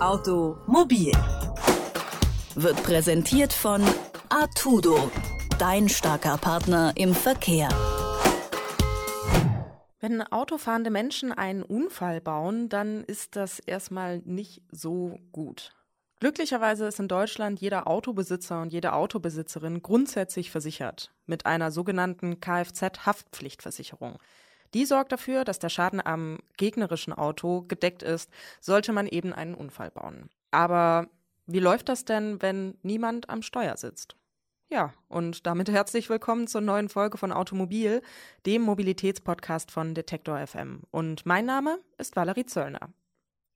Automobil wird präsentiert von Artudo, dein starker Partner im Verkehr. Wenn autofahrende Menschen einen Unfall bauen, dann ist das erstmal nicht so gut. Glücklicherweise ist in Deutschland jeder Autobesitzer und jede Autobesitzerin grundsätzlich versichert mit einer sogenannten Kfz-Haftpflichtversicherung. Die sorgt dafür, dass der Schaden am gegnerischen Auto gedeckt ist, sollte man eben einen Unfall bauen. Aber wie läuft das denn, wenn niemand am Steuer sitzt? Ja, und damit herzlich willkommen zur neuen Folge von Automobil, dem Mobilitätspodcast von Detektor FM. Und mein Name ist Valerie Zöllner.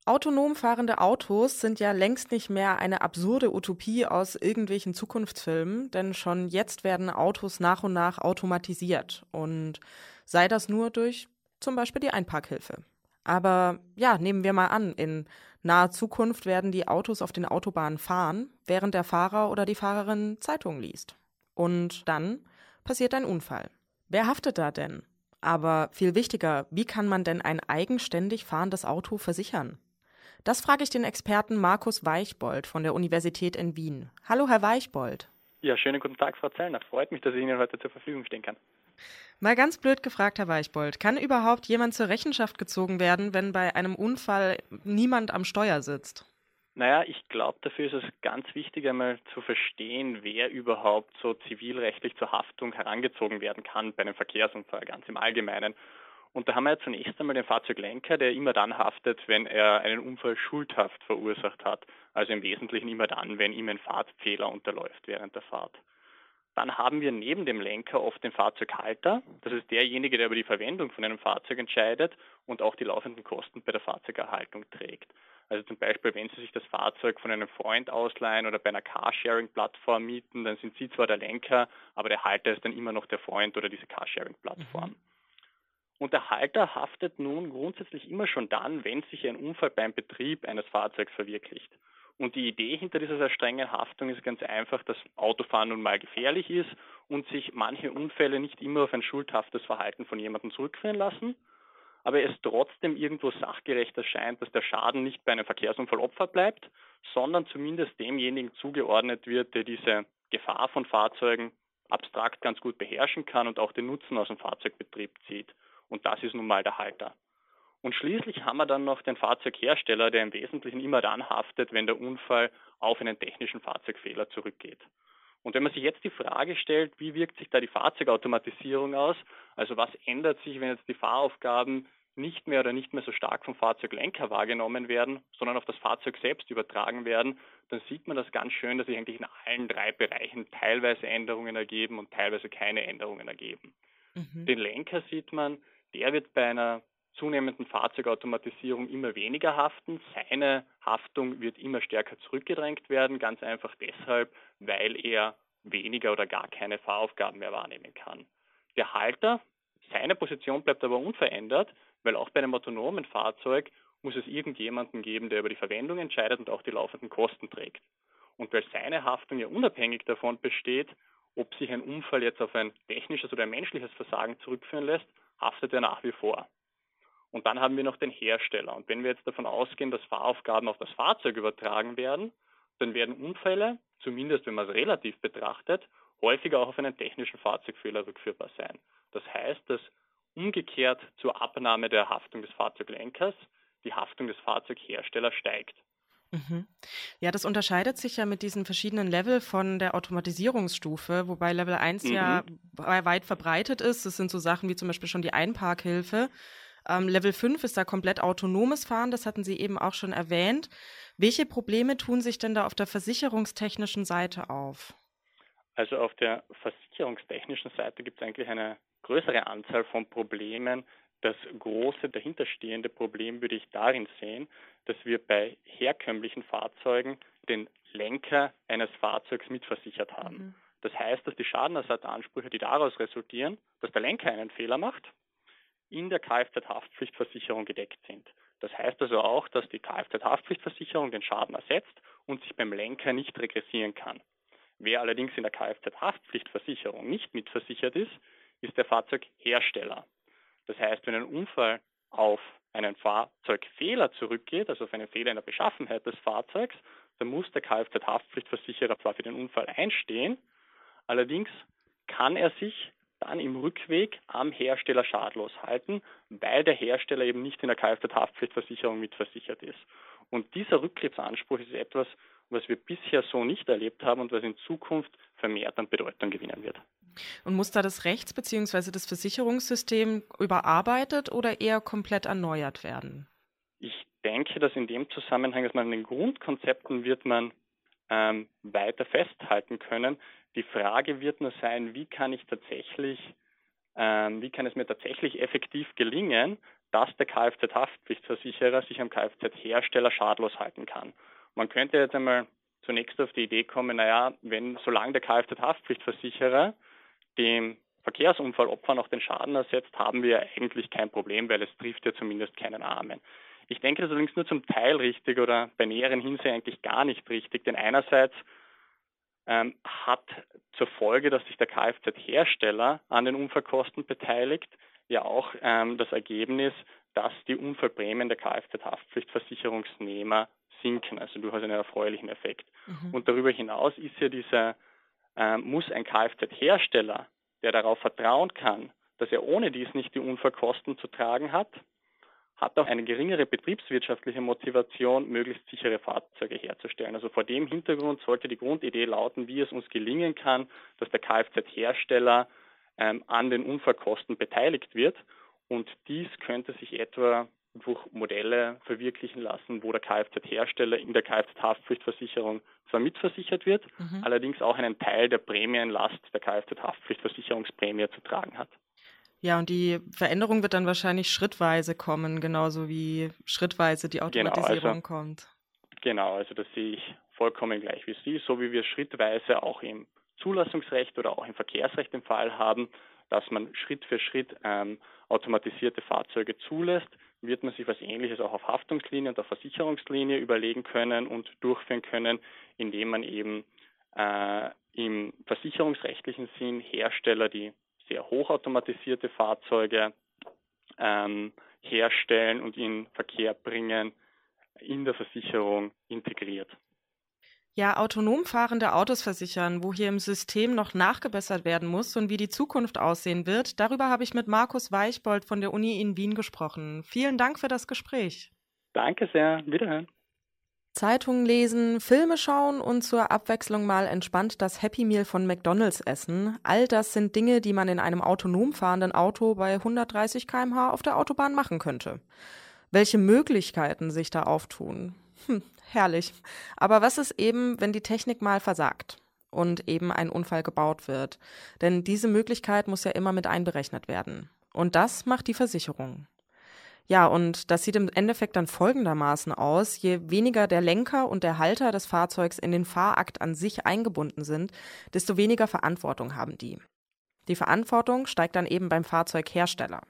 Autonom fahrende Autos sind ja längst nicht mehr eine absurde Utopie aus irgendwelchen Zukunftsfilmen, denn schon jetzt werden Autos nach und nach automatisiert und sei das nur durch zum Beispiel die Einparkhilfe. Aber ja, nehmen wir mal an, in naher Zukunft werden die Autos auf den Autobahnen fahren, während der Fahrer oder die Fahrerin Zeitungen liest. Und dann passiert ein Unfall. Wer haftet da denn? Aber viel wichtiger, wie kann man denn ein eigenständig fahrendes Auto versichern? Das frage ich den Experten Markus Weichbold von der Universität in Wien. Hallo, Herr Weichbold. Ja, schönen guten Tag, Frau Zellner. Freut mich, dass ich Ihnen heute zur Verfügung stehen kann. Mal ganz blöd gefragt, Herr Weichbold, kann überhaupt jemand zur Rechenschaft gezogen werden, wenn bei einem Unfall niemand am Steuer sitzt? Naja, ich glaube, dafür ist es ganz wichtig, einmal zu verstehen, wer überhaupt so zivilrechtlich zur Haftung herangezogen werden kann bei einem Verkehrsunfall, ganz im Allgemeinen. Und da haben wir ja zunächst einmal den Fahrzeuglenker, der immer dann haftet, wenn er einen Unfall schuldhaft verursacht hat. Also im Wesentlichen immer dann, wenn ihm ein Fahrtfehler unterläuft während der Fahrt. Dann haben wir neben dem Lenker oft den Fahrzeughalter. Das ist derjenige, der über die Verwendung von einem Fahrzeug entscheidet und auch die laufenden Kosten bei der Fahrzeugerhaltung trägt. Also zum Beispiel, wenn Sie sich das Fahrzeug von einem Freund ausleihen oder bei einer Carsharing-Plattform mieten, dann sind Sie zwar der Lenker, aber der Halter ist dann immer noch der Freund oder diese Carsharing-Plattform. Mhm. Und der Halter haftet nun grundsätzlich immer schon dann, wenn sich ein Unfall beim Betrieb eines Fahrzeugs verwirklicht. Und die Idee hinter dieser sehr strengen Haftung ist ganz einfach, dass Autofahren nun mal gefährlich ist und sich manche Unfälle nicht immer auf ein schuldhaftes Verhalten von jemandem zurückführen lassen, aber es trotzdem irgendwo sachgerecht erscheint, dass der Schaden nicht bei einem Verkehrsunfall Opfer bleibt, sondern zumindest demjenigen zugeordnet wird, der diese Gefahr von Fahrzeugen abstrakt ganz gut beherrschen kann und auch den Nutzen aus dem Fahrzeugbetrieb zieht. Und das ist nun mal der Halter. Und schließlich haben wir dann noch den Fahrzeughersteller, der im Wesentlichen immer dann haftet, wenn der Unfall auf einen technischen Fahrzeugfehler zurückgeht. Und wenn man sich jetzt die Frage stellt, wie wirkt sich da die Fahrzeugautomatisierung aus, also was ändert sich, wenn jetzt die Fahraufgaben nicht mehr oder nicht mehr so stark vom Fahrzeuglenker wahrgenommen werden, sondern auf das Fahrzeug selbst übertragen werden, dann sieht man das ganz schön, dass sich eigentlich in allen drei Bereichen teilweise Änderungen ergeben und teilweise keine Änderungen ergeben. Mhm. Den Lenker sieht man, der wird bei einer zunehmenden Fahrzeugautomatisierung immer weniger haften. Seine Haftung wird immer stärker zurückgedrängt werden, ganz einfach deshalb, weil er weniger oder gar keine Fahraufgaben mehr wahrnehmen kann. Der Halter, seine Position bleibt aber unverändert, weil auch bei einem autonomen Fahrzeug muss es irgendjemanden geben, der über die Verwendung entscheidet und auch die laufenden Kosten trägt. Und weil seine Haftung ja unabhängig davon besteht, ob sich ein Unfall jetzt auf ein technisches oder ein menschliches Versagen zurückführen lässt, haftet er nach wie vor. Und dann haben wir noch den Hersteller. Und wenn wir jetzt davon ausgehen, dass Fahraufgaben auf das Fahrzeug übertragen werden, dann werden Unfälle, zumindest wenn man es relativ betrachtet, häufiger auch auf einen technischen Fahrzeugfehler rückführbar sein. Das heißt, dass umgekehrt zur Abnahme der Haftung des Fahrzeuglenkers die Haftung des Fahrzeugherstellers steigt. Mhm. Ja, das unterscheidet sich ja mit diesen verschiedenen Level von der Automatisierungsstufe, wobei Level 1 mhm. ja weit verbreitet ist. Das sind so Sachen wie zum Beispiel schon die Einparkhilfe. Ähm, Level 5 ist da komplett autonomes Fahren, das hatten Sie eben auch schon erwähnt. Welche Probleme tun sich denn da auf der versicherungstechnischen Seite auf? Also auf der versicherungstechnischen Seite gibt es eigentlich eine größere Anzahl von Problemen, das große dahinterstehende Problem würde ich darin sehen, dass wir bei herkömmlichen Fahrzeugen den Lenker eines Fahrzeugs mitversichert haben. Mhm. Das heißt, dass die Schadenersatzansprüche, die daraus resultieren, dass der Lenker einen Fehler macht, in der Kfz-Haftpflichtversicherung gedeckt sind. Das heißt also auch, dass die Kfz-Haftpflichtversicherung den Schaden ersetzt und sich beim Lenker nicht regressieren kann. Wer allerdings in der Kfz-Haftpflichtversicherung nicht mitversichert ist, ist der Fahrzeughersteller. Das heißt, wenn ein Unfall auf einen Fahrzeugfehler zurückgeht, also auf einen Fehler in der Beschaffenheit des Fahrzeugs, dann muss der Kfz-Haftpflichtversicherer zwar für den Unfall einstehen, allerdings kann er sich dann im Rückweg am Hersteller schadlos halten, weil der Hersteller eben nicht in der Kfz-Haftpflichtversicherung mitversichert ist. Und dieser Rückgriffsanspruch ist etwas, was wir bisher so nicht erlebt haben und was in Zukunft vermehrt an Bedeutung gewinnen wird. Und muss da das Rechts- bzw. das Versicherungssystem überarbeitet oder eher komplett erneuert werden? Ich denke, dass in dem Zusammenhang, dass man an den Grundkonzepten wird man ähm, weiter festhalten können. Die Frage wird nur sein, wie kann ich tatsächlich, ähm, wie kann es mir tatsächlich effektiv gelingen, dass der Kfz-Haftpflichtversicherer sich am Kfz-Hersteller schadlos halten kann. Man könnte jetzt einmal zunächst auf die Idee kommen, naja, wenn solange der Kfz-Haftpflichtversicherer dem Verkehrsunfallopfer noch den Schaden ersetzt, haben wir eigentlich kein Problem, weil es trifft ja zumindest keinen Armen. Ich denke, das ist allerdings nur zum Teil richtig oder bei näheren Hinsehen eigentlich gar nicht richtig, denn einerseits ähm, hat zur Folge, dass sich der Kfz-Hersteller an den Unfallkosten beteiligt, ja auch ähm, das Ergebnis, dass die Unfallprämien der Kfz-Haftpflichtversicherungsnehmer sinken, also durchaus einen erfreulichen Effekt. Mhm. Und darüber hinaus ist ja dieser, äh, muss ein Kfz-Hersteller, der darauf vertrauen kann, dass er ohne dies nicht die Unfallkosten zu tragen hat, hat auch eine geringere betriebswirtschaftliche Motivation, möglichst sichere Fahrzeuge herzustellen. Also vor dem Hintergrund sollte die Grundidee lauten, wie es uns gelingen kann, dass der Kfz-Hersteller ähm, an den Unfallkosten beteiligt wird. Und dies könnte sich etwa durch Modelle verwirklichen lassen, wo der Kfz-Hersteller in der Kfz-Haftpflichtversicherung zwar mitversichert wird, mhm. allerdings auch einen Teil der Prämienlast der Kfz-Haftpflichtversicherungsprämie zu tragen hat. Ja, und die Veränderung wird dann wahrscheinlich schrittweise kommen, genauso wie schrittweise die Automatisierung genau, also, kommt. Genau, also das sehe ich vollkommen gleich wie Sie, so wie wir schrittweise auch im Zulassungsrecht oder auch im Verkehrsrecht den Fall haben, dass man Schritt für Schritt ähm, automatisierte Fahrzeuge zulässt, wird man sich was Ähnliches auch auf Haftungslinie und auf Versicherungslinie überlegen können und durchführen können, indem man eben äh, im versicherungsrechtlichen Sinn Hersteller, die sehr hochautomatisierte Fahrzeuge ähm, herstellen und in Verkehr bringen, in der Versicherung integriert. Ja, autonom fahrende Autos versichern, wo hier im System noch nachgebessert werden muss und wie die Zukunft aussehen wird, darüber habe ich mit Markus Weichbold von der Uni in Wien gesprochen. Vielen Dank für das Gespräch. Danke sehr. Wiederhören. Zeitungen lesen, Filme schauen und zur Abwechslung mal entspannt das Happy Meal von McDonald's essen. All das sind Dinge, die man in einem autonom fahrenden Auto bei 130 km/h auf der Autobahn machen könnte. Welche Möglichkeiten sich da auftun? Hm, herrlich. Aber was ist eben, wenn die Technik mal versagt und eben ein Unfall gebaut wird? Denn diese Möglichkeit muss ja immer mit einberechnet werden. Und das macht die Versicherung. Ja, und das sieht im Endeffekt dann folgendermaßen aus. Je weniger der Lenker und der Halter des Fahrzeugs in den Fahrakt an sich eingebunden sind, desto weniger Verantwortung haben die. Die Verantwortung steigt dann eben beim Fahrzeughersteller.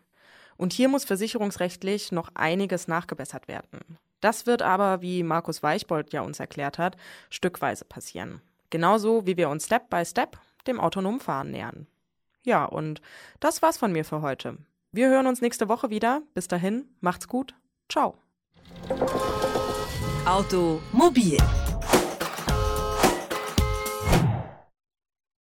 Und hier muss versicherungsrechtlich noch einiges nachgebessert werden. Das wird aber, wie Markus Weichbold ja uns erklärt hat, stückweise passieren. Genauso wie wir uns Step by Step dem autonomen Fahren nähern. Ja, und das war's von mir für heute. Wir hören uns nächste Woche wieder. Bis dahin, macht's gut. Ciao. Automobil